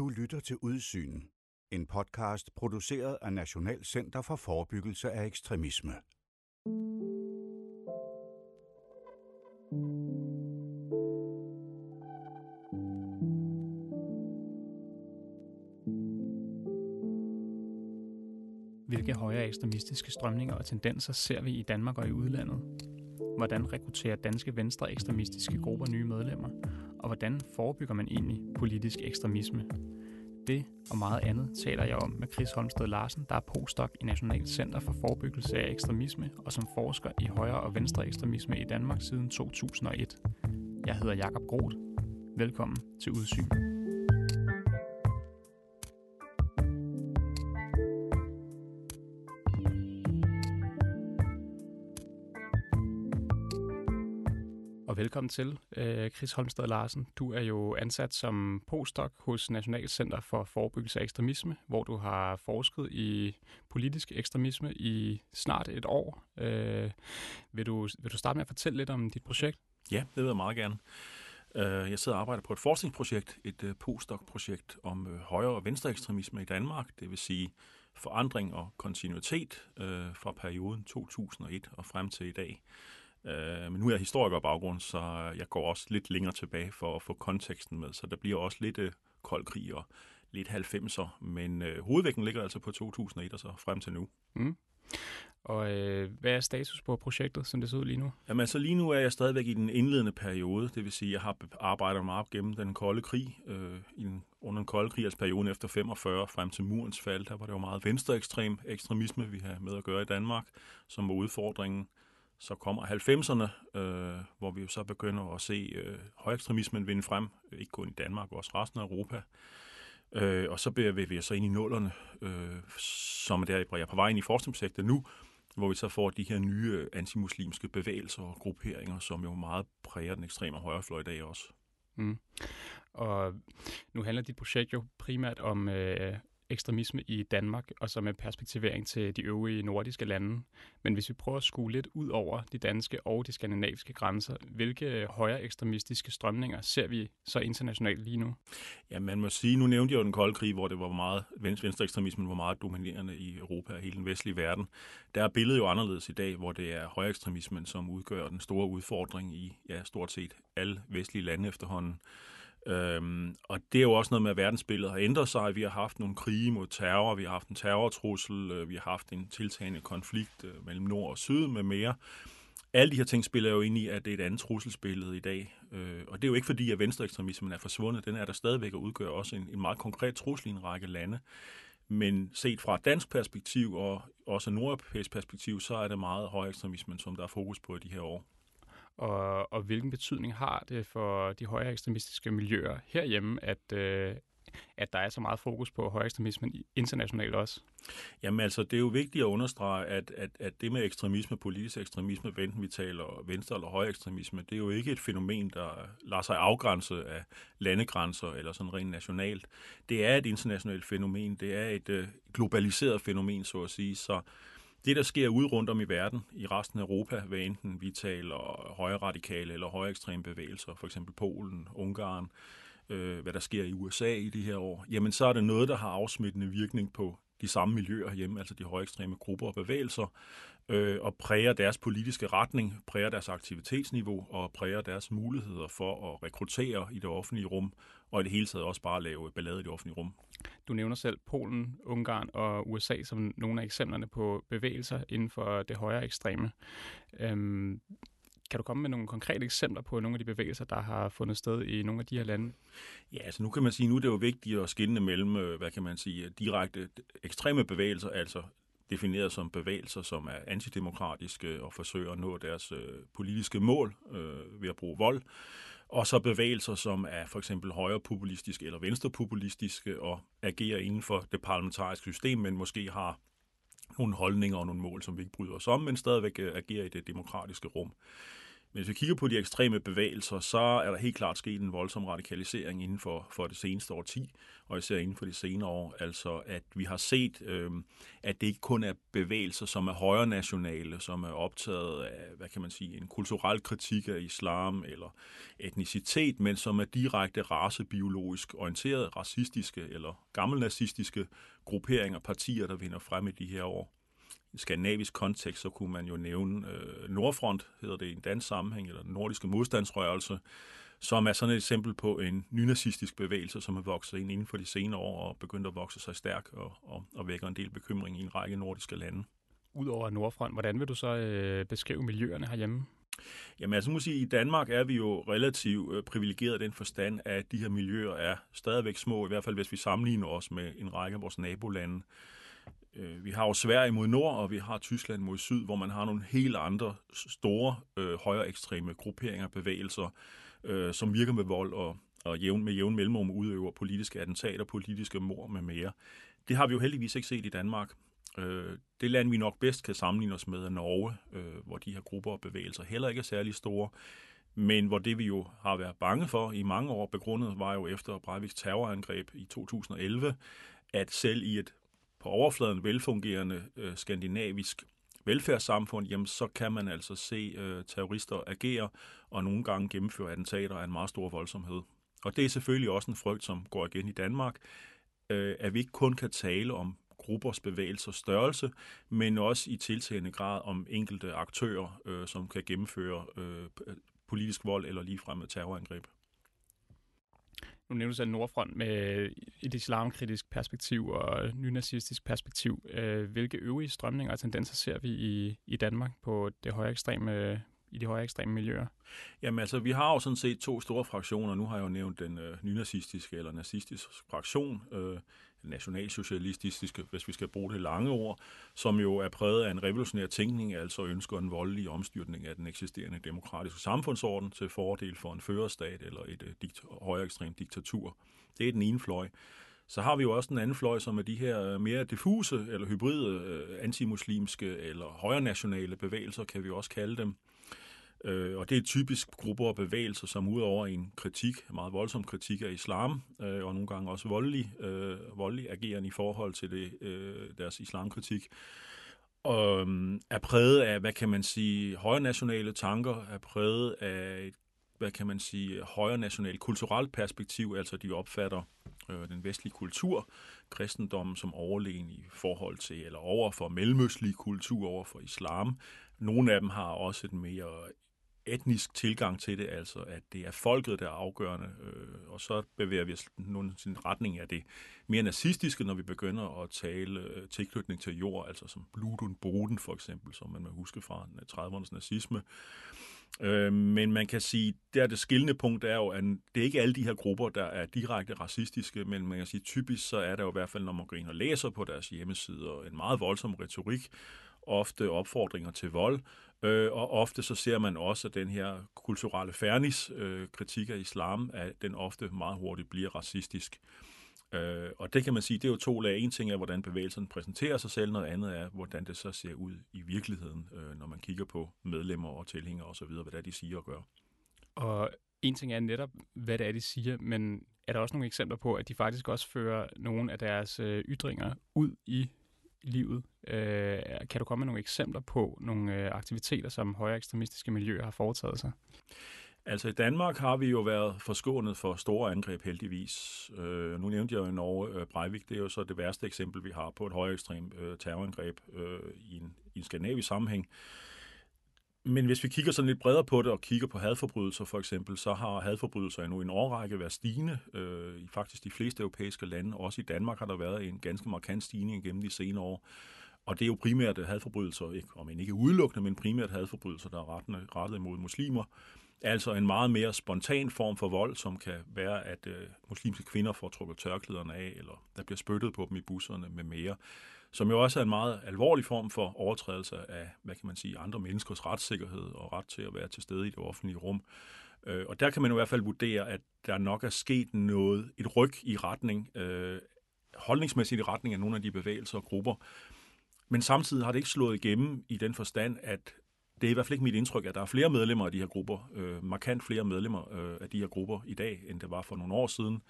Du lytter til Udsyn, en podcast produceret af National Center for Forebyggelse af Ekstremisme. Hvilke højere ekstremistiske strømninger og tendenser ser vi i Danmark og i udlandet? Hvordan rekrutterer danske venstre ekstremistiske grupper nye medlemmer? Og hvordan forebygger man egentlig politisk ekstremisme? Det og meget andet taler jeg om med Chris Holmsted Larsen, der er postdoc i Nationalt Center for Forebyggelse af Ekstremisme og som forsker i højre og venstre ekstremisme i Danmark siden 2001. Jeg hedder Jakob Groth. Velkommen til Udsyn. Velkommen til, øh, Chris Holmstad Larsen. Du er jo ansat som postdoc hos National Center for Forebyggelse af Ekstremisme, hvor du har forsket i politisk ekstremisme i snart et år. Øh, vil, du, vil du starte med at fortælle lidt om dit projekt? Ja, det vil jeg meget gerne. Øh, jeg sidder og arbejder på et forskningsprojekt, et øh, postdoc-projekt om øh, højre- og venstre ekstremisme i Danmark, det vil sige forandring og kontinuitet fra perioden 2001 og frem til i dag. Øh, men nu er jeg historiker baggrund, så jeg går også lidt længere tilbage for at få konteksten med, så der bliver også lidt øh, kold krig og lidt 90'er, men øh, hovedvægten ligger altså på 2001 og så frem til nu. Mm. Og øh, hvad er status på projektet, som det ser ud lige nu? Jamen altså lige nu er jeg stadigvæk i den indledende periode, det vil sige, at jeg har arbejdet mig op gennem den kolde krig, øh, i den, under den kolde krigs periode efter 45 frem til murens fald, der var det jo meget venstreekstrem ekstremisme, vi har med at gøre i Danmark, som var udfordringen. Så kommer 90'erne, øh, hvor vi jo så begynder at se øh, højekstremismen vinde frem, ikke kun i Danmark, også resten af Europa. Øh, og så bevæger vi os så ind i nullerne, øh, som er der, jeg er på vej ind i forskningsprojektet nu, hvor vi så får de her nye øh, antimuslimske bevægelser og grupperinger, som jo meget præger den ekstreme højrefløj i dag også. Mm. Og nu handler dit projekt jo primært om øh, ekstremisme i Danmark, og så med perspektivering til de øvrige nordiske lande. Men hvis vi prøver at skue lidt ud over de danske og de skandinaviske grænser, hvilke højere ekstremistiske strømninger ser vi så internationalt lige nu? Ja, man må sige, nu nævnte jeg jo den kolde krig, hvor det var meget, venstre ekstremismen var meget dominerende i Europa og hele den vestlige verden. Der er billedet jo anderledes i dag, hvor det er højere ekstremismen, som udgør den store udfordring i ja, stort set alle vestlige lande efterhånden. Øhm, og det er jo også noget med, at verdensbilledet har ændret sig. Vi har haft nogle krige mod terror, vi har haft en terrortrussel, øh, vi har haft en tiltagende konflikt øh, mellem nord og syd med mere. Alle de her ting spiller jo ind i, at det er et andet trusselsbillede i dag. Øh, og det er jo ikke fordi, at venstreekstremismen er forsvundet. Den er der stadigvæk og udgør også en, en meget konkret trussel i en række lande. Men set fra et dansk perspektiv og også nordeuropæisk perspektiv, så er det meget høj ekstremismen, som der er fokus på i de her år og, og hvilken betydning har det for de højere ekstremistiske miljøer herhjemme, at, øh, at der er så meget fokus på højere ekstremisme internationalt også? Jamen altså, det er jo vigtigt at understrege, at, at, at det med ekstremisme, politisk ekstremisme, enten vi taler venstre- eller højere ekstremisme, det er jo ikke et fænomen, der lader sig afgrænse af landegrænser eller sådan rent nationalt. Det er et internationalt fænomen, det er et øh, globaliseret fænomen, så at sige, så det, der sker ude rundt om i verden, i resten af Europa, hvad enten vi taler højre radikale eller højre ekstreme bevægelser, for eksempel Polen, Ungarn, øh, hvad der sker i USA i de her år, jamen så er det noget, der har afsmittende virkning på de samme miljøer hjemme, altså de højre ekstreme grupper og bevægelser, øh, og præger deres politiske retning, præger deres aktivitetsniveau og præger deres muligheder for at rekruttere i det offentlige rum, og i det hele taget også bare lave ballade i det offentlige rum. Du nævner selv Polen, Ungarn og USA som nogle af eksemplerne på bevægelser inden for det højere ekstreme. Øhm, kan du komme med nogle konkrete eksempler på nogle af de bevægelser, der har fundet sted i nogle af de her lande? Ja, altså nu kan man sige, nu er det jo vigtigt at skinne mellem, øh, hvad kan man sige, direkte ekstreme bevægelser, altså defineret som bevægelser, som er antidemokratiske og forsøger at nå deres øh, politiske mål øh, ved at bruge vold, og så bevægelser, som er for eksempel højrepopulistiske eller venstrepopulistiske og agerer inden for det parlamentariske system, men måske har nogle holdninger og nogle mål, som vi ikke bryder os om, men stadigvæk øh, agerer i det demokratiske rum. Men hvis vi kigger på de ekstreme bevægelser, så er der helt klart sket en voldsom radikalisering inden for, for det seneste årti, og især inden for de senere år. Altså, at vi har set, øh, at det ikke kun er bevægelser, som er højre nationale, som er optaget af, hvad kan man sige, en kulturel kritik af islam eller etnicitet, men som er direkte racebiologisk orienteret, racistiske eller gammelnazistiske grupperinger, partier, der vinder frem i de her år skandinavisk kontekst, så kunne man jo nævne øh, Nordfront, hedder det i en dansk sammenhæng, eller den nordiske modstandsrørelse, som er sådan et eksempel på en nynazistisk bevægelse, som er vokset ind inden for de senere år og begyndt at vokse sig stærk og, og, og vækker en del bekymring i en række nordiske lande. Udover Nordfront, hvordan vil du så øh, beskrive miljøerne herhjemme? Jamen altså, må sige, i Danmark er vi jo relativt øh, privilegeret i den forstand, at de her miljøer er stadigvæk små, i hvert fald hvis vi sammenligner os med en række af vores nabolande. Øh, vi har jo Sverige mod nord, og vi har Tyskland mod syd, hvor man har nogle helt andre store øh, højere ekstreme grupperinger og bevægelser, øh, som virker med vold og, og jævn, med jævn mellemrum udøver politiske attentater, politiske mord med mere. Det har vi jo heldigvis ikke set i Danmark. Øh, det land, vi nok bedst kan sammenligne os med, er Norge, øh, hvor de her grupper og bevægelser heller ikke er særlig store, men hvor det vi jo har været bange for i mange år begrundet, var jo efter Breiviks terrorangreb i 2011, at selv i et på overfladen velfungerende øh, skandinavisk velfærdssamfund, jamen så kan man altså se øh, terrorister agere og nogle gange gennemføre attentater af en meget stor voldsomhed. Og det er selvfølgelig også en frygt, som går igen i Danmark, øh, at vi ikke kun kan tale om gruppers bevægelser størrelse, men også i tiltagende grad om enkelte aktører, øh, som kan gennemføre øh, politisk vold eller ligefrem terrorangreb. Nu nævner du selv Nordfront med et islamkritisk perspektiv og nynazistisk perspektiv. Øh, hvilke øvrige strømninger og tendenser ser vi i, i Danmark på det højere ekstreme i de højere ekstreme miljøer? Jamen altså, vi har jo sådan set to store fraktioner. Nu har jeg jo nævnt den øh, nynazistiske eller nazistiske fraktion, øh, nationalsocialistiske, hvis vi skal bruge det lange ord, som jo er præget af en revolutionær tænkning, altså ønsker en voldelig omstyrtning af den eksisterende demokratiske samfundsorden til fordel for en førerstat eller et øh, dikt- højere ekstremt diktatur. Det er den ene fløj. Så har vi jo også den anden fløj, som er de her øh, mere diffuse eller hybride øh, antimuslimske eller højre nationale bevægelser, kan vi også kalde dem, Øh, og det er typisk grupper og bevægelser, som udover en kritik, meget voldsom kritik af islam, øh, og nogle gange også voldelig, øh, voldelig agerende i forhold til det, øh, deres islamkritik, og er præget af, hvad kan man sige, højre nationale tanker, er præget af et, hvad kan man sige, højre national kulturelt perspektiv, altså de opfatter øh, den vestlige kultur, kristendommen som overlegen i forhold til, eller over for mellemøstlig kultur, over for islam. Nogle af dem har også et mere etnisk tilgang til det, altså at det er folket, der er afgørende, øh, og så bevæger vi os nogle sin retning af det mere nazistiske, når vi begynder at tale øh, tilknytning til jord, altså som Blut und Boden for eksempel, som man må huske fra 30'ernes nazisme. Øh, men man kan sige, der det skillende punkt er jo, at det er ikke alle de her grupper, der er direkte racistiske, men man kan sige, typisk så er der jo i hvert fald, når man går ind og læser på deres hjemmesider, en meget voldsom retorik, ofte opfordringer til vold, øh, og ofte så ser man også, at den her kulturelle fernis, øh, kritik af islam, at den ofte meget hurtigt bliver racistisk. Øh, og det kan man sige, det er jo to lag. En ting er, hvordan bevægelsen præsenterer sig selv, noget andet er, hvordan det så ser ud i virkeligheden, øh, når man kigger på medlemmer og tilhængere osv., hvad det er, de siger og gør. Og en ting er netop, hvad det er, de siger, men er der også nogle eksempler på, at de faktisk også fører nogle af deres øh, ytringer ud i livet. Øh, kan du komme med nogle eksempler på nogle øh, aktiviteter, som højere ekstremistiske miljøer har foretaget sig? Altså i Danmark har vi jo været forskånet for store angreb heldigvis. Øh, nu nævnte jeg jo i Norge øh, Breivik, det er jo så det værste eksempel, vi har på et højere ekstrem øh, terrorangreb øh, i, en, i en skandinavisk sammenhæng. Men hvis vi kigger sådan lidt bredere på det og kigger på hadforbrydelser for eksempel, så har hadforbrydelser nu en årrække været stigende øh, i faktisk de fleste europæiske lande. Også i Danmark har der været en ganske markant stigning gennem de senere år. Og det er jo primært hadforbrydelser, ikke, om ikke udelukkende, men primært hadforbrydelser, der er rettende, rettet mod muslimer. Altså en meget mere spontan form for vold, som kan være, at øh, muslimske kvinder får trukket tørklæderne af, eller der bliver spyttet på dem i busserne med mere som jo også er en meget alvorlig form for overtrædelse af, hvad kan man sige, andre menneskers retssikkerhed og ret til at være til stede i det offentlige rum. Øh, og der kan man i hvert fald vurdere, at der nok er sket noget, et ryg i retning, øh, holdningsmæssigt i retning af nogle af de bevægelser og grupper. Men samtidig har det ikke slået igennem i den forstand, at det er i hvert fald ikke mit indtryk, at der er flere medlemmer af de her grupper, øh, markant flere medlemmer øh, af de her grupper i dag, end det var for nogle år siden.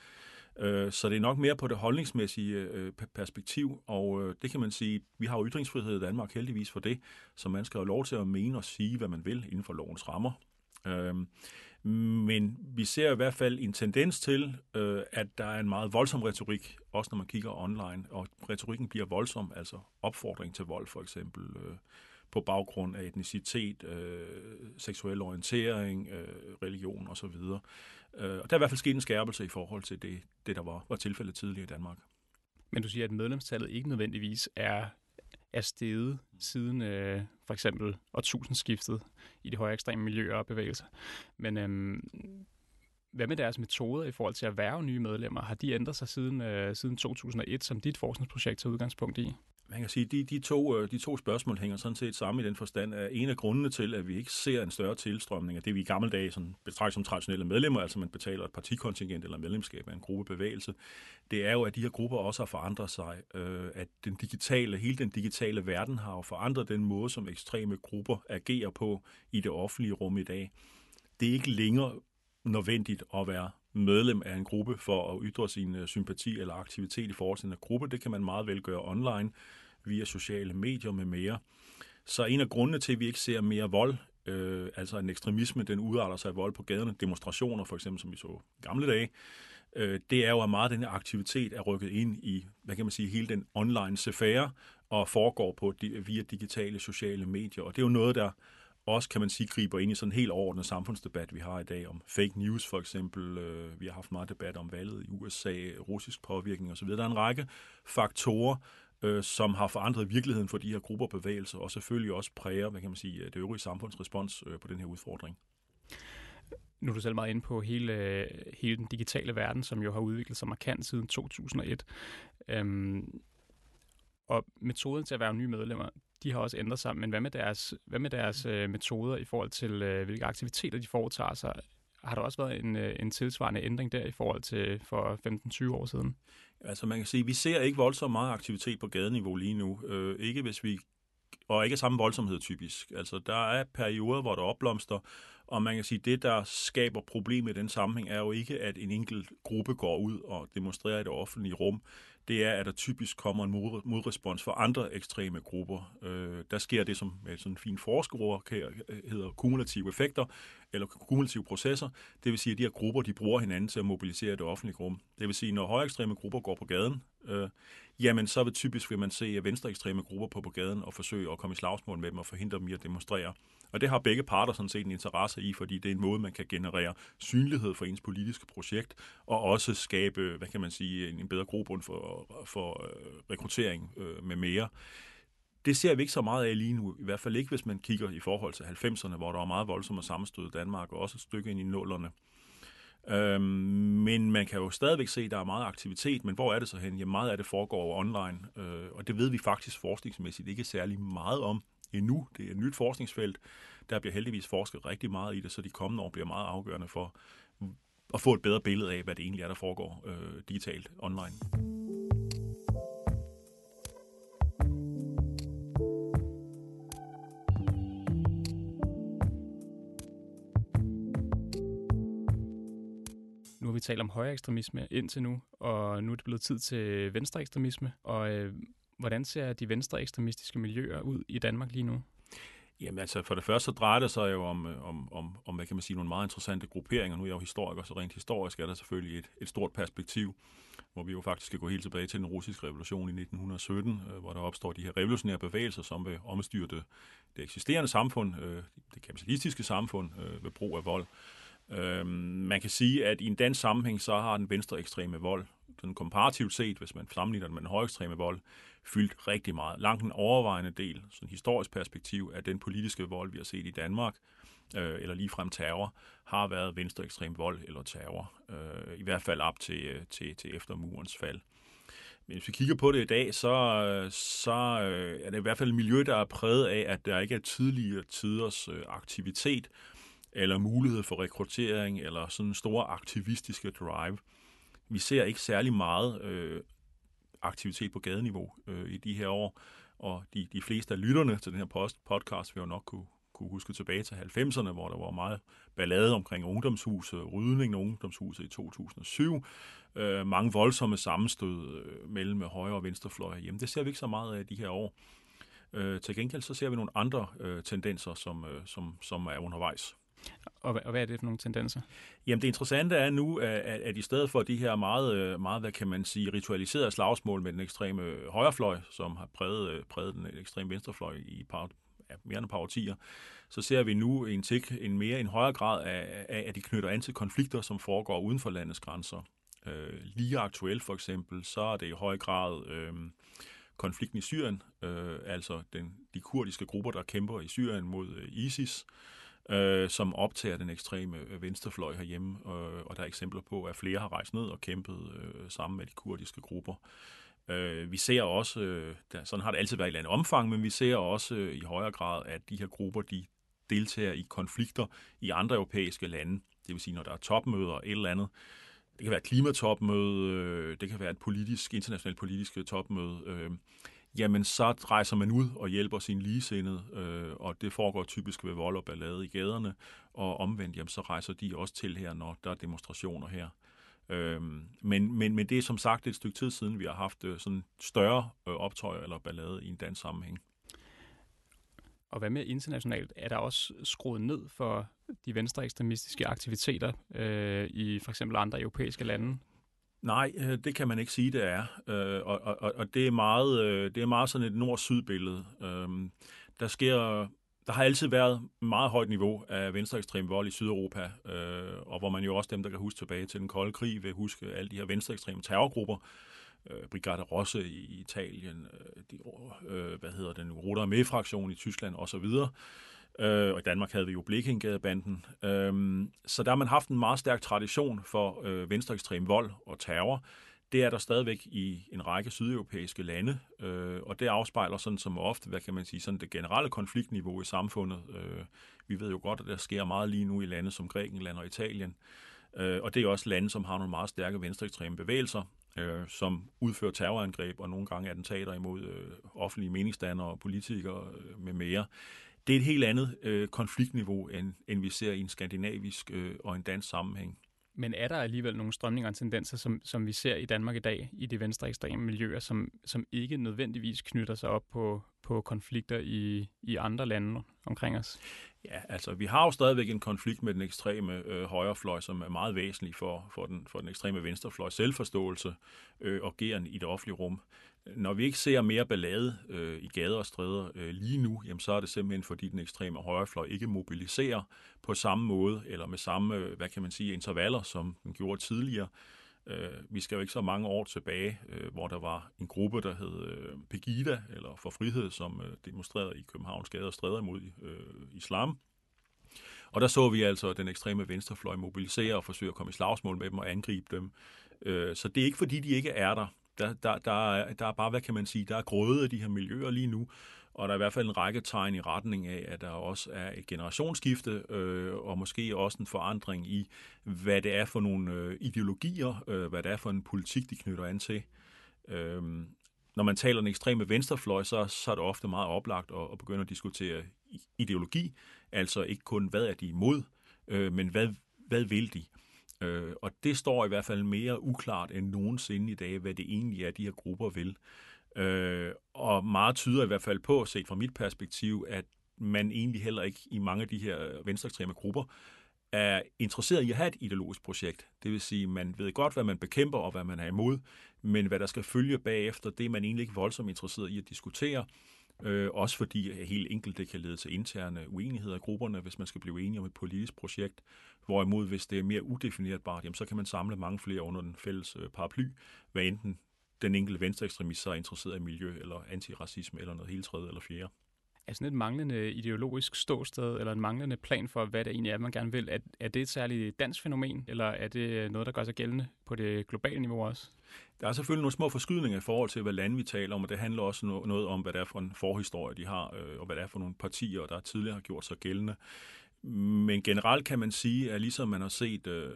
Øh, så det er nok mere på det holdningsmæssige øh, perspektiv, og øh, det kan man sige, vi har jo ytringsfrihed i Danmark heldigvis for det, så man skal have lov til at mene og sige, hvad man vil inden for lovens rammer. Øh, men vi ser i hvert fald en tendens til, at der er en meget voldsom retorik, også når man kigger online, og retorikken bliver voldsom, altså opfordring til vold for eksempel, på baggrund af etnicitet, seksuel orientering, religion osv. Øh, og der er i hvert fald sket en skærpelse i forhold til det, det der var, var tilfældet tidligere i Danmark. Men du siger, at medlemstallet ikke nødvendigvis er, er steget siden øh, for eksempel årtusindskiftet i de højere ekstreme miljøer og bevægelser. Men øh, hvad med deres metoder i forhold til at være nye medlemmer? Har de ændret sig siden, øh, siden 2001, som dit forskningsprojekt tager udgangspunkt i? Man kan sige, de, de, to, øh, de to spørgsmål hænger sådan set sammen i den forstand, at en af grundene til, at vi ikke ser en større tilstrømning af det, vi i gamle dage sådan, betragter som traditionelle medlemmer, altså man betaler et partikontingent eller medlemskab af en gruppebevægelse, det er jo, at de her grupper også har forandret sig. Øh, at den digitale, hele den digitale verden har jo forandret den måde, som ekstreme grupper agerer på i det offentlige rum i dag. Det er ikke længere nødvendigt at være medlem af en gruppe for at ytre sin øh, sympati eller aktivitet i forhold til en gruppe. Det kan man meget vel gøre online via sociale medier med mere. Så en af grundene til, at vi ikke ser mere vold, øh, altså en ekstremisme, den udarter sig af vold på gaderne, demonstrationer for eksempel, som vi så gamle dage, øh, det er jo, at meget af den aktivitet er rykket ind i, hvad kan man sige, hele den online sfære, og foregår på via digitale sociale medier. Og det er jo noget, der også, kan man sige, griber ind i sådan en helt overordnet samfundsdebat, vi har i dag om fake news for eksempel. Øh, vi har haft meget debat om valget i USA, russisk påvirkning osv. Der er en række faktorer, øh, som har forandret virkeligheden for de her grupper og bevægelser, og selvfølgelig også præger, hvad kan man sige, øh, det øvrige samfundsrespons øh, på den her udfordring. Nu er du selv meget inde på hele, hele den digitale verden, som jo har udviklet sig markant siden 2001. Øhm, og metoden til at være nye medlemmer, de har også ændret sig, men hvad med deres, hvad med deres øh, metoder i forhold til, øh, hvilke aktiviteter de foretager sig? Har der også været en, øh, en tilsvarende ændring der i forhold til for 15-20 år siden? Altså man kan sige, vi ser ikke voldsomt meget aktivitet på gadeniveau lige nu. Øh, ikke hvis vi og ikke samme voldsomhed typisk. Altså, der er perioder, hvor der opblomster, og man kan sige, at det, der skaber problemet i den sammenhæng, er jo ikke, at en enkelt gruppe går ud og demonstrerer i det offentlige rum det er, at der typisk kommer en modrespons fra andre ekstreme grupper. Øh, der sker det, som med sådan en fin forskerord hedder kumulative effekter, eller kumulative processer. Det vil sige, at de her grupper de bruger hinanden til at mobilisere det offentlige rum. Det vil sige, at når højere ekstreme grupper går på gaden, øh, jamen så vil typisk vil man se venstre ekstreme grupper på på gaden og forsøge at komme i slagsmål med dem og forhindre dem i at demonstrere. Og det har begge parter sådan set en interesse i, fordi det er en måde, man kan generere synlighed for ens politiske projekt, og også skabe, hvad kan man sige, en, bedre grobund for, for øh, rekruttering øh, med mere. Det ser vi ikke så meget af lige nu, i hvert fald ikke, hvis man kigger i forhold til 90'erne, hvor der var meget voldsomme sammenstød i Danmark, og også et stykke ind i nullerne. Øhm, men man kan jo stadigvæk se, at der er meget aktivitet, men hvor er det så hen? Jamen meget af det foregår online, øh, og det ved vi faktisk forskningsmæssigt ikke særlig meget om endnu. Det er et nyt forskningsfelt. Der bliver heldigvis forsket rigtig meget i det, så de kommende år bliver meget afgørende for at få et bedre billede af, hvad det egentlig er, der foregår øh, digitalt online. Vi talt om højere ekstremisme indtil nu, og nu er det blevet tid til venstre ekstremisme. Og øh, hvordan ser de venstre ekstremistiske miljøer ud i Danmark lige nu? Jamen altså, for det første så drejer det sig jo om, øh, om, om, om, hvad kan man sige, nogle meget interessante grupperinger. Nu er jeg jo historiker, så rent historisk er der selvfølgelig et, et stort perspektiv, hvor vi jo faktisk skal gå helt tilbage til den russiske revolution i 1917, øh, hvor der opstår de her revolutionære bevægelser, som vil omstyre det, det eksisterende samfund, øh, det kapitalistiske samfund, øh, ved brug af vold. Øh, Øhm, man kan sige, at i en dansk sammenhæng, så har den venstre ekstreme vold, den komparativt set, hvis man sammenligner den med den højre ekstreme vold, fyldt rigtig meget. Langt den overvejende del, sådan historisk perspektiv, af den politiske vold, vi har set i Danmark, øh, eller ligefrem terror, har været venstreekstrem vold eller terror. Øh, I hvert fald op til, øh, til, til efter murens fald. Men hvis vi kigger på det i dag, så, øh, så øh, er det i hvert fald et miljø, der er præget af, at der ikke er tidligere tiders øh, aktivitet, eller mulighed for rekruttering, eller sådan store aktivistiske drive. Vi ser ikke særlig meget øh, aktivitet på gadeniveau øh, i de her år, og de, de fleste af lytterne til den her post, podcast vil jo nok kunne, kunne huske tilbage til 90'erne, hvor der var meget ballade omkring ungdomshuset, rydning af ungdomshuset i 2007, øh, mange voldsomme sammenstød øh, mellem højre og venstrefløj hjemme. Det ser vi ikke så meget af de her år. Øh, til gengæld så ser vi nogle andre øh, tendenser, som, øh, som, som er undervejs. Og, og hvad er det for nogle tendenser? Jamen det interessante er nu, at, at i stedet for de her meget, øh, meget, hvad kan man sige, ritualiserede slagsmål med den ekstreme højrefløj, som har præget, øh, præget den ekstreme venstrefløj i par, ja, mere end et par årtier, så ser vi nu en, tik, en mere en højere grad af, af, at de knytter an til konflikter, som foregår uden for landets grænser. Øh, lige aktuelt for eksempel, så er det i høj grad øh, konflikten i Syrien, øh, altså den, de kurdiske grupper, der kæmper i Syrien mod øh, ISIS, øh, Øh, som optager den ekstreme øh, venstrefløj herhjemme, øh, og der er eksempler på, at flere har rejst ned og kæmpet øh, sammen med de kurdiske grupper. Øh, vi ser også, øh, der, sådan har det altid været i et eller andet omfang, men vi ser også øh, i højere grad, at de her grupper, de deltager i konflikter i andre europæiske lande. Det vil sige, når der er topmøder et eller andet, det kan være et klimatopmøde, øh, det kan være et politisk, internationalt politisk topmøde, øh, jamen så rejser man ud og hjælper sin ligesindede, øh, og det foregår typisk ved vold og ballade i gaderne, og omvendt, jamen så rejser de også til her, når der er demonstrationer her. Øh, men, men, men det er som sagt et stykke tid siden, vi har haft øh, sådan større øh, optøjer eller ballade i en dansk sammenhæng. Og hvad med internationalt? Er der også skruet ned for de venstre ekstremistiske aktiviteter øh, i for eksempel andre europæiske lande? Nej, øh, det kan man ikke sige, det er. Øh, og, og, og det, er meget, øh, det er meget sådan et nord-syd-billede. Øhm, der sker der har altid været meget højt niveau af venstreekstrem vold i Sydeuropa, og hvor man jo også dem, der kan huske tilbage til den kolde krig, vil huske alle de her venstreekstreme terrorgrupper, Brigade Rosse i Italien, de, hvad hedder den, Roter med-fraktion i Tyskland osv., Øh, og i Danmark havde vi jo Blikkingadebanden. Øh, så der har man haft en meget stærk tradition for øh, venstreekstrem vold og terror. Det er der stadigvæk i en række sydeuropæiske lande, øh, og det afspejler sådan som ofte, hvad kan man sige, sådan det generelle konfliktniveau i samfundet. Øh, vi ved jo godt, at der sker meget lige nu i lande som Grækenland og Italien, øh, og det er også lande, som har nogle meget stærke venstreekstreme bevægelser, øh, som udfører terrorangreb og nogle gange attentater imod øh, offentlige meningsdannere og politikere øh, med mere det er et helt andet øh, konfliktniveau, end, end vi ser i en skandinavisk øh, og en dansk sammenhæng. Men er der alligevel nogle strømninger og tendenser, som, som vi ser i Danmark i dag, i de venstre ekstreme miljøer, som, som ikke nødvendigvis knytter sig op på, på konflikter i, i andre lande omkring os? Ja, altså vi har jo stadigvæk en konflikt med den ekstreme øh, højrefløj, som er meget væsentlig for, for, den, for den ekstreme venstrefløj selvforståelse øh, og geren i det offentlige rum. Når vi ikke ser mere ballade øh, i gader og stræder øh, lige nu, jamen, så er det simpelthen fordi den ekstreme højrefløj ikke mobiliserer på samme måde, eller med samme, øh, hvad kan man sige, intervaller, som den gjorde tidligere. Øh, vi skal jo ikke så mange år tilbage, øh, hvor der var en gruppe, der hed øh, Pegida, eller For Frihed, som øh, demonstrerede i Københavns gader og stræder imod øh, islam. Og der så vi altså den ekstreme venstrefløj mobilisere og forsøge at komme i slagsmål med dem og angribe dem. Øh, så det er ikke fordi, de ikke er der. Der, der, der, er, der er bare, hvad kan man sige, der er grøde af de her miljøer lige nu, og der er i hvert fald en række tegn i retning af, at der også er et generationsskifte, øh, og måske også en forandring i, hvad det er for nogle øh, ideologier, øh, hvad det er for en politik, de knytter an til. Øh, når man taler den ekstreme venstrefløj, så, så er det ofte meget oplagt at, at begynde at diskutere ideologi, altså ikke kun, hvad er de imod, øh, men hvad, hvad vil de? Øh, og det står i hvert fald mere uklart end nogensinde i dag, hvad det egentlig er, de her grupper vil. Øh, og meget tyder i hvert fald på, set fra mit perspektiv, at man egentlig heller ikke i mange af de her venstreekstreme grupper er interesseret i at have et ideologisk projekt. Det vil sige, man ved godt, hvad man bekæmper og hvad man er imod, men hvad der skal følge bagefter, det er man egentlig ikke voldsomt interesseret i at diskutere. Øh, også fordi helt enkelt det kan lede til interne uenigheder i grupperne, hvis man skal blive enige om et politisk projekt. Hvorimod, hvis det er mere udefinerbart, jamen, så kan man samle mange flere under den fælles øh, paraply, hvad enten den enkelte venstreekstremist så er interesseret i miljø eller antiracisme eller noget helt tredje eller fjerde. Er sådan et manglende ideologisk ståsted eller en manglende plan for, hvad det egentlig er, man gerne vil, er, er det et særligt dansk fænomen, eller er det noget, der gør sig gældende på det globale niveau også? Der er selvfølgelig nogle små forskydninger i forhold til, hvad lande vi taler om, og det handler også noget om, hvad det er for en forhistorie, de har, øh, og hvad det er for nogle partier, der tidligere har gjort sig gældende. Men generelt kan man sige, at ligesom man har set øh,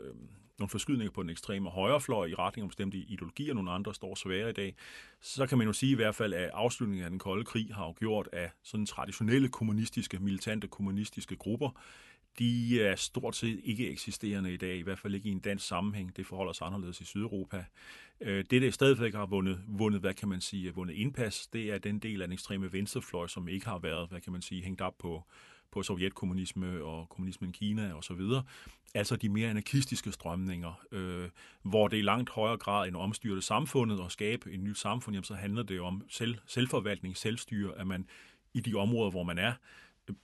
nogle forskydninger på den ekstreme højrefløj i retning om bestemte ideologier, nogle andre står svære i dag, så kan man jo sige i hvert fald, at afslutningen af den kolde krig har jo gjort, at sådan traditionelle kommunistiske, militante kommunistiske grupper, de er stort set ikke eksisterende i dag, i hvert fald ikke i en dansk sammenhæng. Det forholder sig anderledes i Sydeuropa. Øh, det, der stadigvæk har vundet, vundet, hvad kan man sige, vundet indpas, det er den del af den ekstreme venstrefløj, som ikke har været, hvad kan man sige, hængt op på, på sovjetkommunisme og kommunismen i Kina og så videre. Altså de mere anarkistiske strømninger, øh, hvor det i langt højere grad end at omstyrte samfundet og skabe et nyt samfund, jamen, så handler det om selv, selvforvaltning, selvstyre, at man i de områder, hvor man er,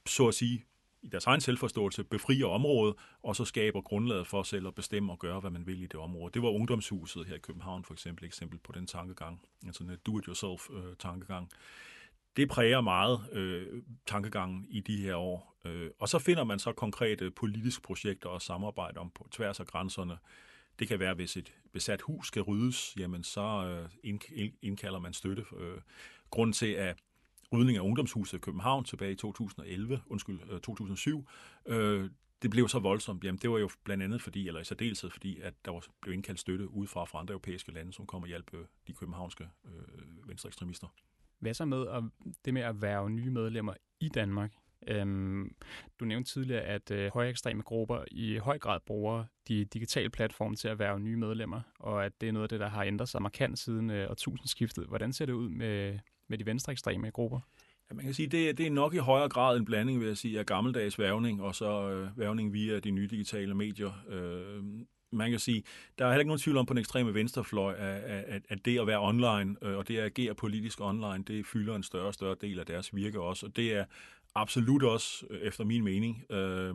så at sige, i deres egen selvforståelse befrier området, og så skaber grundlaget for selv at bestemme og gøre, hvad man vil i det område. Det var ungdomshuset her i København for eksempel, eksempel på den tankegang, altså en do-it-yourself-tankegang. Øh, det præger meget øh, tankegangen i de her år. Øh, og så finder man så konkrete politiske projekter og samarbejde om på tværs af grænserne. Det kan være, hvis et besat hus skal ryddes, jamen så øh, indkalder man støtte. Øh, grunden til, at rydning af ungdomshuset i København tilbage i 2011, undskyld, 2007, øh, øh, det blev så voldsomt. Jamen, det var jo blandt andet fordi, eller i særdeleshed fordi, at der var, blev indkaldt støtte udefra fra andre europæiske lande, som kom og hjalp øh, de københavnske øh, venstreekstremister. Hvad så med at, det med at være nye medlemmer i Danmark? Øhm, du nævnte tidligere, at øh, højere ekstreme grupper i høj grad bruger de digitale platforme til at være nye medlemmer, og at det er noget af det, der har ændret sig markant siden øh, årtusindskiftet. Hvordan ser det ud med, med de venstre ekstreme grupper? Ja, man kan sige, det, det er nok i højere grad en blanding, vil jeg sige, af gammeldags værvning, og så øh, værvning via de nye digitale medier. Øh, man kan sige, der er heller ikke nogen tvivl om på den ekstreme venstrefløj, at, at, at det at være online, øh, og det at agere politisk online, det fylder en større og større del af deres virke også, og det er absolut også, øh, efter min mening, øh,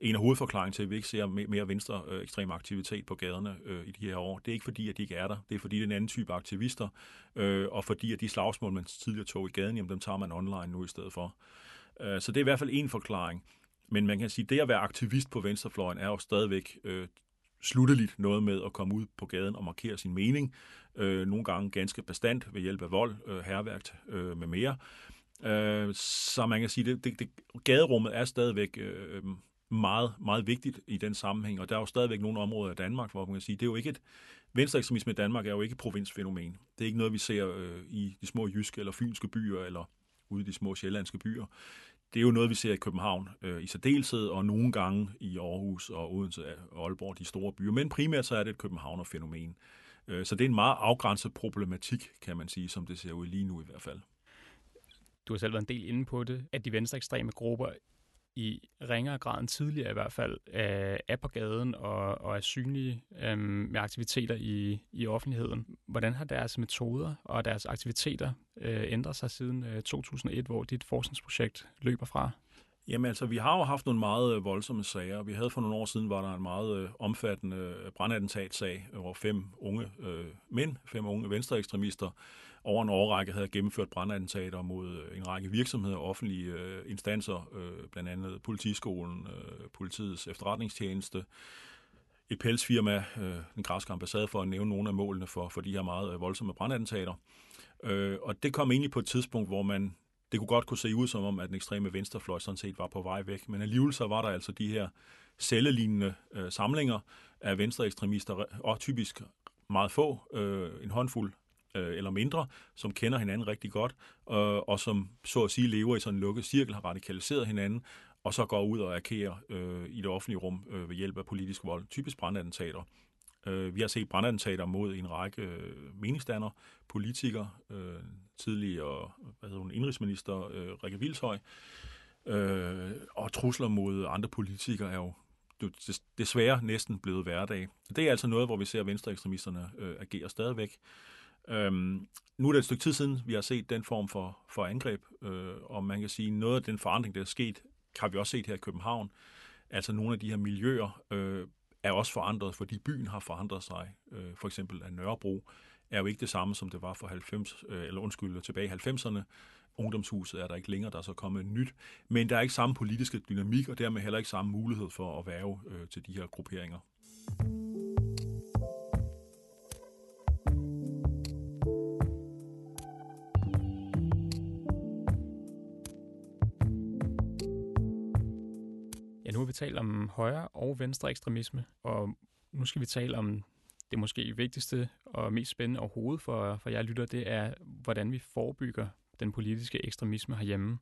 en af hovedforklaringen til, at vi ikke ser mere venstre øh, ekstrem aktivitet på gaderne øh, i de her år. Det er ikke fordi, at de ikke er der. Det er fordi, det er en anden type aktivister, øh, og fordi, at de slagsmål, man tidligere tog i gaden, jamen, dem tager man online nu i stedet for. Øh, så det er i hvert fald en forklaring. Men man kan sige, at det at være aktivist på venstrefløjen er jo stadigvæk øh, slutteligt noget med at komme ud på gaden og markere sin mening. Øh, nogle gange ganske bestandt ved hjælp af vold, øh, herværkt øh, med mere. Øh, så man kan sige, at det, det, det, gaderummet er stadigvæk øh, meget, meget vigtigt i den sammenhæng, og der er jo stadigvæk nogle områder i Danmark, hvor man kan sige, det er jo ikke et, venstreekstremisme i Danmark er jo ikke et provinsfænomen. Det er ikke noget, vi ser øh, i de små jyske eller fynske byer, eller ude i de små sjællandske byer. Det er jo noget, vi ser i København øh, i særdeleshed, og nogle gange i Aarhus og Odense og Aalborg, de store byer. Men primært så er det et Københavner-fænomen. Øh, så det er en meget afgrænset problematik, kan man sige, som det ser ud lige nu i hvert fald. Du har selv været en del inde på det, at de venstre ekstreme grupper i ringere grad end tidligere i hvert fald øh, er på gaden og, og er synlige øh, med aktiviteter i, i offentligheden. Hvordan har deres metoder og deres aktiviteter øh, ændret sig siden øh, 2001, hvor dit forskningsprojekt løber fra? Jamen altså, vi har jo haft nogle meget øh, voldsomme sager. Vi havde for nogle år siden, var der en meget øh, omfattende øh, brandattentatsag, hvor fem unge øh, mænd, fem unge venstreekstremister, over en årrække havde gennemført brandattentater mod øh, en række virksomheder og offentlige øh, instanser, øh, blandt andet politiskolen, øh, politiets efterretningstjeneste, et pelsfirma, øh, den græske ambassade, for at nævne nogle af målene for, for de her meget øh, voldsomme brandattentater. Øh, og det kom egentlig på et tidspunkt, hvor man det kunne godt kunne se ud som om, at den ekstreme venstrefløj sådan set var på vej væk. Men alligevel så var der altså de her cellelignende øh, samlinger af venstreekstremister, og typisk meget få, øh, en håndfuld øh, eller mindre, som kender hinanden rigtig godt, øh, og som så at sige lever i sådan en lukket cirkel, har radikaliseret hinanden, og så går ud og agerer øh, i det offentlige rum øh, ved hjælp af politisk vold, typisk brandattentater. Øh, vi har set brandattentater mod en række øh, meningsdannere, politikere, øh, tidligere hvad hedder hun, indrigsminister øh, Rikke Vilshøj, øh, og trusler mod andre politikere er jo desværre næsten blevet hverdag. Det er altså noget, hvor vi ser venstreekstremisterne øh, agere stadigvæk. Øhm, nu er det et stykke tid siden, vi har set den form for, for angreb, øh, og man kan sige, noget af den forandring, der er sket, har vi også set her i København. Altså nogle af de her miljøer øh, er også forandret, fordi byen har forandret sig. Øh, for eksempel at Nørrebro er jo ikke det samme, som det var for 90, øh, eller undskyld, tilbage i 90'erne. Ungdomshuset er der ikke længere, der er så kommet nyt. Men der er ikke samme politiske dynamik, og dermed heller ikke samme mulighed for at være øh, til de her grupperinger. Talt om højre og venstre ekstremisme, og Nu skal vi tale om det måske vigtigste og mest spændende overhovedet for, for jer lytter, det er, hvordan vi forebygger den politiske ekstremisme herhjemme.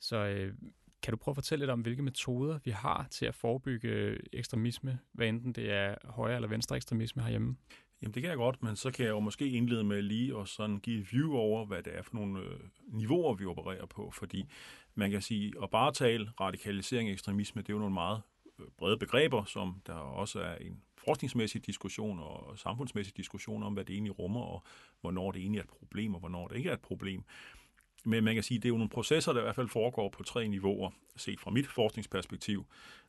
Så øh, kan du prøve at fortælle lidt om, hvilke metoder vi har til at forebygge ekstremisme, hvad enten det er højre eller venstre ekstremisme herhjemme? Jamen det kan jeg godt, men så kan jeg jo måske indlede med lige at sådan give et view over, hvad det er for nogle øh, niveauer, vi opererer på. Fordi man kan sige, at bare tale radikalisering og ekstremisme, det er jo nogle meget øh, brede begreber, som der også er en forskningsmæssig diskussion og samfundsmæssig diskussion om, hvad det egentlig rummer, og hvornår det egentlig er et problem, og hvornår det ikke er et problem. Men man kan sige, at det er jo nogle processer, der i hvert fald foregår på tre niveauer, set fra mit forskningsperspektiv.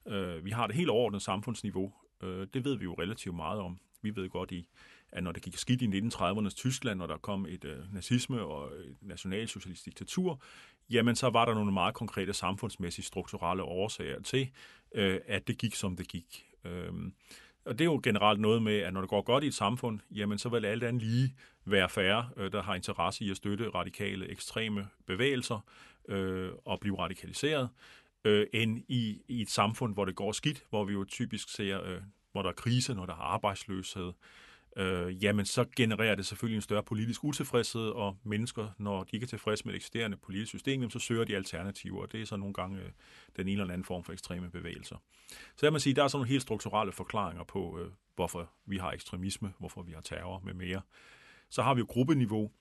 Øh, vi har det helt overordnet samfundsniveau. Øh, det ved vi jo relativt meget om. Vi ved godt, i, at når det gik skidt i 1930'ernes Tyskland, når der kom et øh, nazisme og et nationalsocialistisk diktatur, jamen så var der nogle meget konkrete samfundsmæssige strukturelle årsager til, øh, at det gik, som det gik. Øh, og det er jo generelt noget med, at når det går godt i et samfund, jamen så vil alt andet lige være færre, øh, der har interesse i at støtte radikale, ekstreme bevægelser øh, og blive radikaliseret, øh, end i, i et samfund, hvor det går skidt, hvor vi jo typisk ser, øh, hvor der er krise, når der er arbejdsløshed, øh, jamen så genererer det selvfølgelig en større politisk utilfredshed, og mennesker, når de ikke er tilfredse med det eksisterende politiske system, så søger de alternativer, og det er så nogle gange øh, den ene eller anden form for ekstreme bevægelser. Så jeg må sige, der er sådan nogle helt strukturelle forklaringer på, øh, hvorfor vi har ekstremisme, hvorfor vi har terror med mere. Så har vi jo gruppeniveau.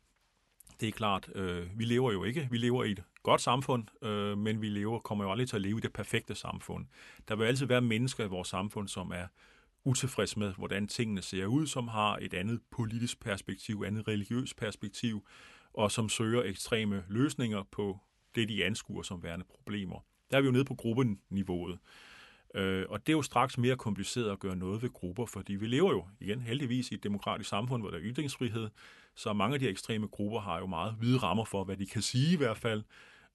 Det er klart, øh, vi lever jo ikke. Vi lever i et godt samfund, øh, men vi lever, kommer jo aldrig til at leve i det perfekte samfund. Der vil altid være mennesker i vores samfund, som er utilfreds med, hvordan tingene ser ud, som har et andet politisk perspektiv, andet religiøst perspektiv, og som søger ekstreme løsninger på det, de anskuer som værende problemer. Der er vi jo nede på gruppeniveauet. Øh, og det er jo straks mere kompliceret at gøre noget ved grupper, fordi vi lever jo igen heldigvis i et demokratisk samfund, hvor der er ytringsfrihed, så mange af de ekstreme grupper har jo meget hvide rammer for, hvad de kan sige i hvert fald,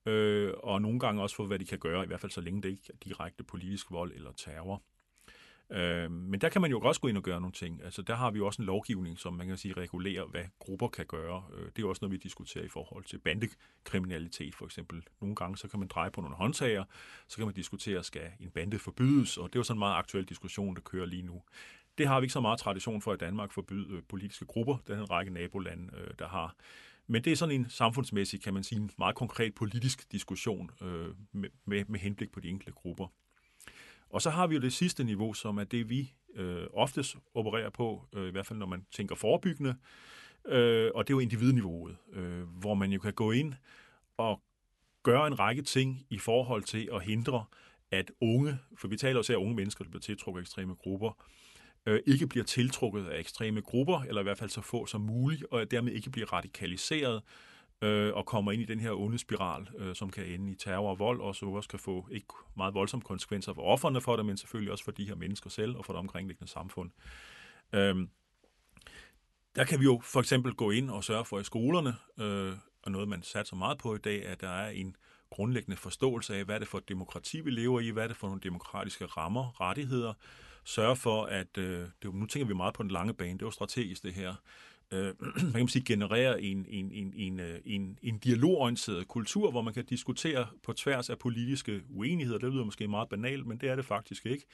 øh, og nogle gange også for, hvad de kan gøre, i hvert fald så længe det ikke er direkte politisk vold eller terror. Øh, men der kan man jo også gå ind og gøre nogle ting. Altså, der har vi jo også en lovgivning, som man kan sige regulerer, hvad grupper kan gøre. Øh, det er også noget, vi diskuterer i forhold til bandekriminalitet, for eksempel. Nogle gange, så kan man dreje på nogle håndtager, så kan man diskutere, skal en bande forbydes, og det er jo sådan en meget aktuel diskussion, der kører lige nu. Det har vi ikke så meget tradition for i Danmark, forbyde øh, politiske grupper. Der er en række nabolande, øh, der har. Men det er sådan en samfundsmæssig, kan man sige, en meget konkret politisk diskussion øh, med, med, med henblik på de enkelte grupper. Og så har vi jo det sidste niveau, som er det, vi øh, oftest opererer på, øh, i hvert fald når man tænker forebyggende, øh, og det er jo individniveauet, øh, hvor man jo kan gå ind og gøre en række ting i forhold til at hindre, at unge, for vi taler også af unge mennesker, der bliver tiltrukket af ekstreme grupper, øh, ikke bliver tiltrukket af ekstreme grupper, eller i hvert fald så få som muligt, og dermed ikke bliver radikaliseret, øh, og kommer ind i den her onde spiral, øh, som kan ende i terror og vold, og så også kan få ikke meget voldsomme konsekvenser for offerne for det, men selvfølgelig også for de her mennesker selv og for det omkringliggende samfund. Øh, der kan vi jo for eksempel gå ind og sørge for i skolerne, øh, og noget man satser meget på i dag, at der er en grundlæggende forståelse af, hvad er det for et demokrati, vi lever i, hvad er det for nogle demokratiske rammer, rettigheder, sørge for, at, øh, det, nu tænker vi meget på den lange bane, det er jo strategisk det her, øh, man kan sige, generere en, en, en, en, øh, en, en dialogorienteret kultur, hvor man kan diskutere på tværs af politiske uenigheder. Det lyder måske meget banalt, men det er det faktisk ikke.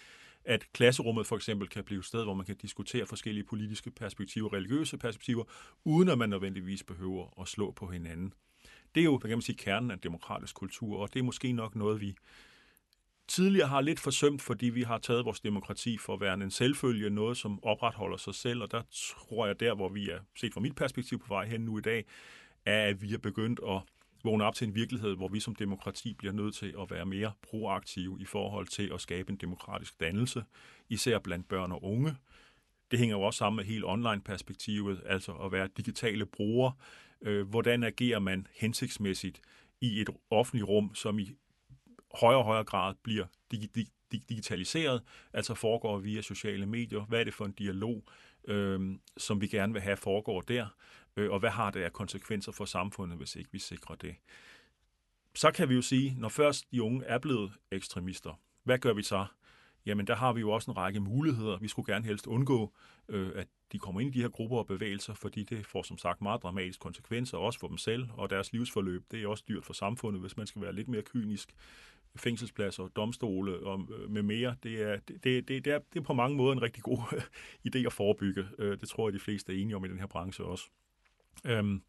At klasserummet for eksempel kan blive et sted, hvor man kan diskutere forskellige politiske perspektiver, religiøse perspektiver, uden at man nødvendigvis behøver at slå på hinanden. Det er jo, hvad kan man sige, kernen af demokratisk kultur, og det er måske nok noget, vi tidligere har lidt forsømt, fordi vi har taget vores demokrati for at være en selvfølge, noget som opretholder sig selv, og der tror jeg der, hvor vi er set fra mit perspektiv på vej hen nu i dag, er, at vi er begyndt at vågne op til en virkelighed, hvor vi som demokrati bliver nødt til at være mere proaktive i forhold til at skabe en demokratisk dannelse, især blandt børn og unge. Det hænger jo også sammen med hele online-perspektivet, altså at være digitale brugere. Øh, hvordan agerer man hensigtsmæssigt i et offentligt rum, som i højere og højere grad bliver digitaliseret, altså foregår via sociale medier. Hvad er det for en dialog, øh, som vi gerne vil have foregår der, øh, og hvad har det af konsekvenser for samfundet, hvis ikke vi sikrer det? Så kan vi jo sige, når først de unge er blevet ekstremister, hvad gør vi så? Jamen, der har vi jo også en række muligheder. Vi skulle gerne helst undgå, øh, at de kommer ind i de her grupper og bevægelser, fordi det får som sagt meget dramatiske konsekvenser, også for dem selv og deres livsforløb. Det er også dyrt for samfundet, hvis man skal være lidt mere kynisk fængselspladser, domstole og øh, med mere, det er, det, det, det, er, det er på mange måder en rigtig god idé at forebygge. Øh, det tror jeg, de fleste er enige om i den her branche også. Øhm,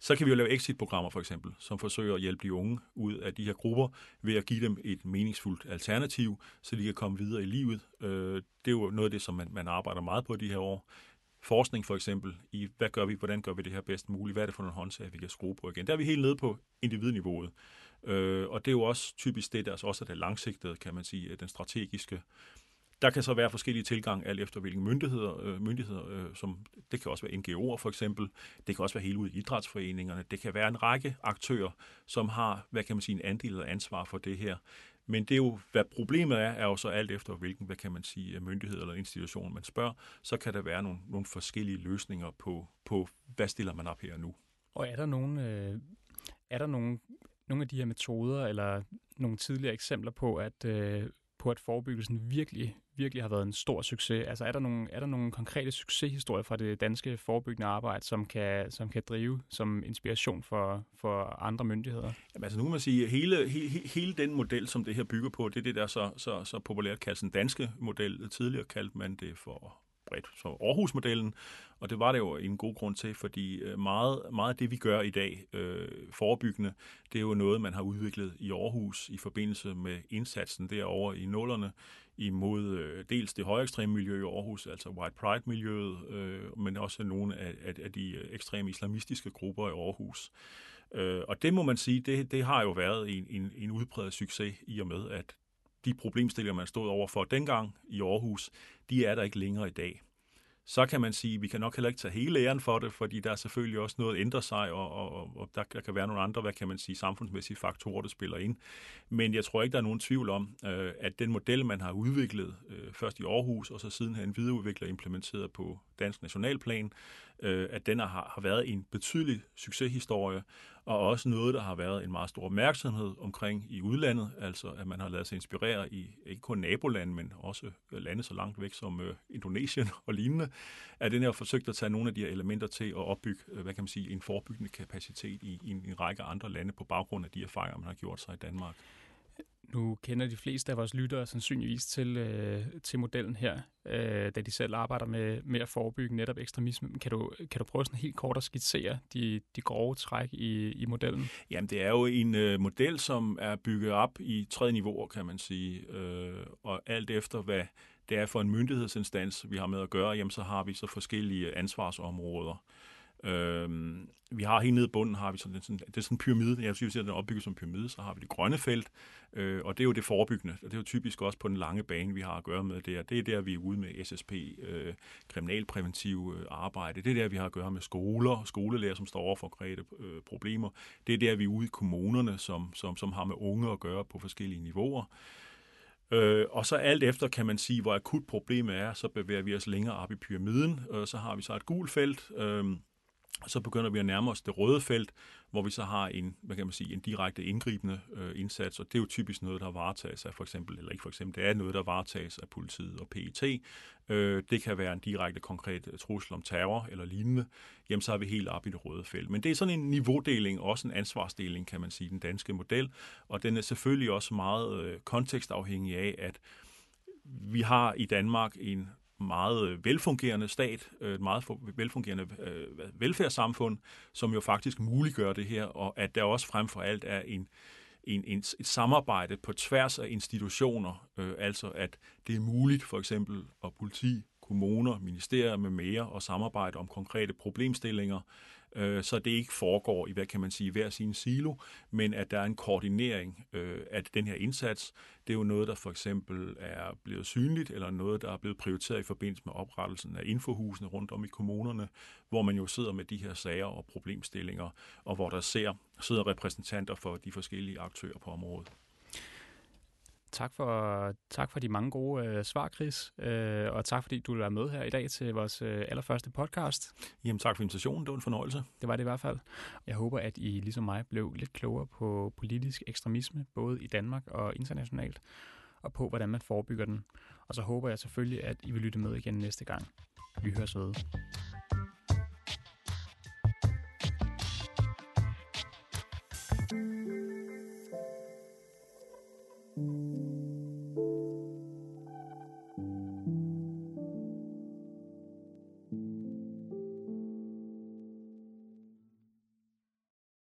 så kan vi jo lave exit-programmer for eksempel, som forsøger at hjælpe de unge ud af de her grupper ved at give dem et meningsfuldt alternativ, så de kan komme videre i livet. Øh, det er jo noget af det, som man, man arbejder meget på de her år. Forskning for eksempel i, hvad gør vi, hvordan gør vi det her bedst muligt, hvad er det for nogle håndtag, vi kan skrue på igen. Der er vi helt nede på individniveauet. Øh, og det er jo også typisk det, der også er det langsigtede, kan man sige, øh, den strategiske der kan så være forskellige tilgang, alt efter hvilke myndigheder, øh, myndigheder øh, som, det kan også være NGO'er for eksempel, det kan også være hele ud i idrætsforeningerne, det kan være en række aktører, som har, hvad kan man sige, en andel eller ansvar for det her. Men det er jo, hvad problemet er, er jo så alt efter, hvilken, hvad kan man sige, øh, myndighed eller institution man spørger, så kan der være nogle, nogle forskellige løsninger på, på, hvad stiller man op her nu. Og er der nogle, øh, er der nogle, nogle af de her metoder, eller nogle tidligere eksempler på, at øh, på, at forebyggelsen virkelig, virkelig har været en stor succes? Altså er der nogle, er der nogle konkrete succeshistorier fra det danske forebyggende arbejde, som kan, som kan drive som inspiration for, for andre myndigheder? Jamen, altså nu kan man sige, at hele, hele, hele den model, som det her bygger på, det er det, der så, så, så populært kaldes den danske model. Tidligere kaldte man det for bredt som Aarhus-modellen, og det var det jo en god grund til, fordi øh, meget, meget af det, vi gør i dag, øh, forebyggende, det er jo noget, man har udviklet i Aarhus i forbindelse med indsatsen derovre i nullerne imod øh, dels det høje ekstreme miljø i Aarhus, altså White Pride-miljøet, øh, men også nogle af, af, af de øh, ekstreme islamistiske grupper i Aarhus. Øh, og det må man sige, det, det har jo været en, en, en udbredt succes i og med, at de problemstillinger, man stod over for dengang i Aarhus, de er der ikke længere i dag. Så kan man sige, at vi kan nok heller ikke tage hele æren for det, fordi der er selvfølgelig også noget, der ændrer sig, og, og, og der, der kan være nogle andre, hvad kan man sige, samfundsmæssige faktorer, der spiller ind. Men jeg tror ikke, der er nogen tvivl om, øh, at den model, man har udviklet, øh, først i Aarhus, og så sidenhen videreudviklet og implementeret på dansk nationalplan, øh, at den har, har været en betydelig succeshistorie, og også noget, der har været en meget stor opmærksomhed omkring i udlandet, altså at man har lavet sig inspirere i ikke kun nabolande, men også øh, lande så langt væk som øh, Indonesien og lignende, at den har forsøgt at tage nogle af de her elementer til at opbygge, øh, hvad kan man sige, en forebyggende kapacitet i, i en række andre lande på baggrund af de erfaringer, man har gjort sig i Danmark. Nu kender de fleste af vores lyttere sandsynligvis til, øh, til modellen her, øh, da de selv arbejder med, med at forebygge netop ekstremisme. Kan du, kan du prøve sådan helt kort at skitsere de, de grove træk i, i modellen? Jamen, det er jo en øh, model, som er bygget op i tre niveauer, kan man sige. Øh, og alt efter, hvad det er for en myndighedsinstans, vi har med at gøre, jamen, så har vi så forskellige ansvarsområder. Øh, vi har helt nede i bunden, har vi sådan, sådan, det er sådan en pyramide, jeg synes, at den er opbygget som en pyramide, så har vi det grønne felt, øh, og det er jo det forebyggende, og det er jo typisk også på den lange bane, vi har at gøre med det, det er der, vi er ude med SSP, øh, kriminalpræventiv øh, arbejde, det er der, vi har at gøre med skoler, skolelærer, som står over for konkrete øh, problemer, det er der, vi er ude i kommunerne, som, som, som har med unge at gøre på forskellige niveauer, Øh, og så alt efter kan man sige, hvor akut problemet er, så bevæger vi os længere op i pyramiden. Øh, så har vi så et gult felt, øh, så begynder vi at nærme os det røde felt, hvor vi så har en, hvad kan man sige, en direkte indgribende øh, indsats, og det er jo typisk noget, der varetages af for eksempel, eller ikke for eksempel, det er noget, der varetages af politiet og PET. Øh, det kan være en direkte konkret øh, trussel om terror eller lignende. Jamen, så er vi helt op i det røde felt. Men det er sådan en niveaudeling, også en ansvarsdeling, kan man sige, den danske model, og den er selvfølgelig også meget øh, kontekstafhængig af, at vi har i Danmark en meget øh, velfungerende stat, øh, et meget velfungerende øh, velfærdssamfund, som jo faktisk muliggør det her, og at der også frem for alt er en, en, en, et samarbejde på tværs af institutioner, øh, altså at det er muligt for eksempel at politi, kommuner, ministerier med mere og samarbejde om konkrete problemstillinger, øh, så det ikke foregår i, hvad kan man sige, hver sin silo, men at der er en koordinering øh, af den her indsats. Det er jo noget, der for eksempel er blevet synligt, eller noget, der er blevet prioriteret i forbindelse med oprettelsen af infohusene rundt om i kommunerne, hvor man jo sidder med de her sager og problemstillinger, og hvor der ser, sidder repræsentanter for de forskellige aktører på området. Tak for, tak for de mange gode øh, svar, Chris, øh, og tak fordi du vil være med her i dag til vores øh, allerførste podcast. Jamen tak for invitationen, det var en fornøjelse. Det var det i hvert fald. Jeg håber, at I ligesom mig blev lidt klogere på politisk ekstremisme, både i Danmark og internationalt, og på, hvordan man forebygger den. Og så håber jeg selvfølgelig, at I vil lytte med igen næste gang. Vi høres ved.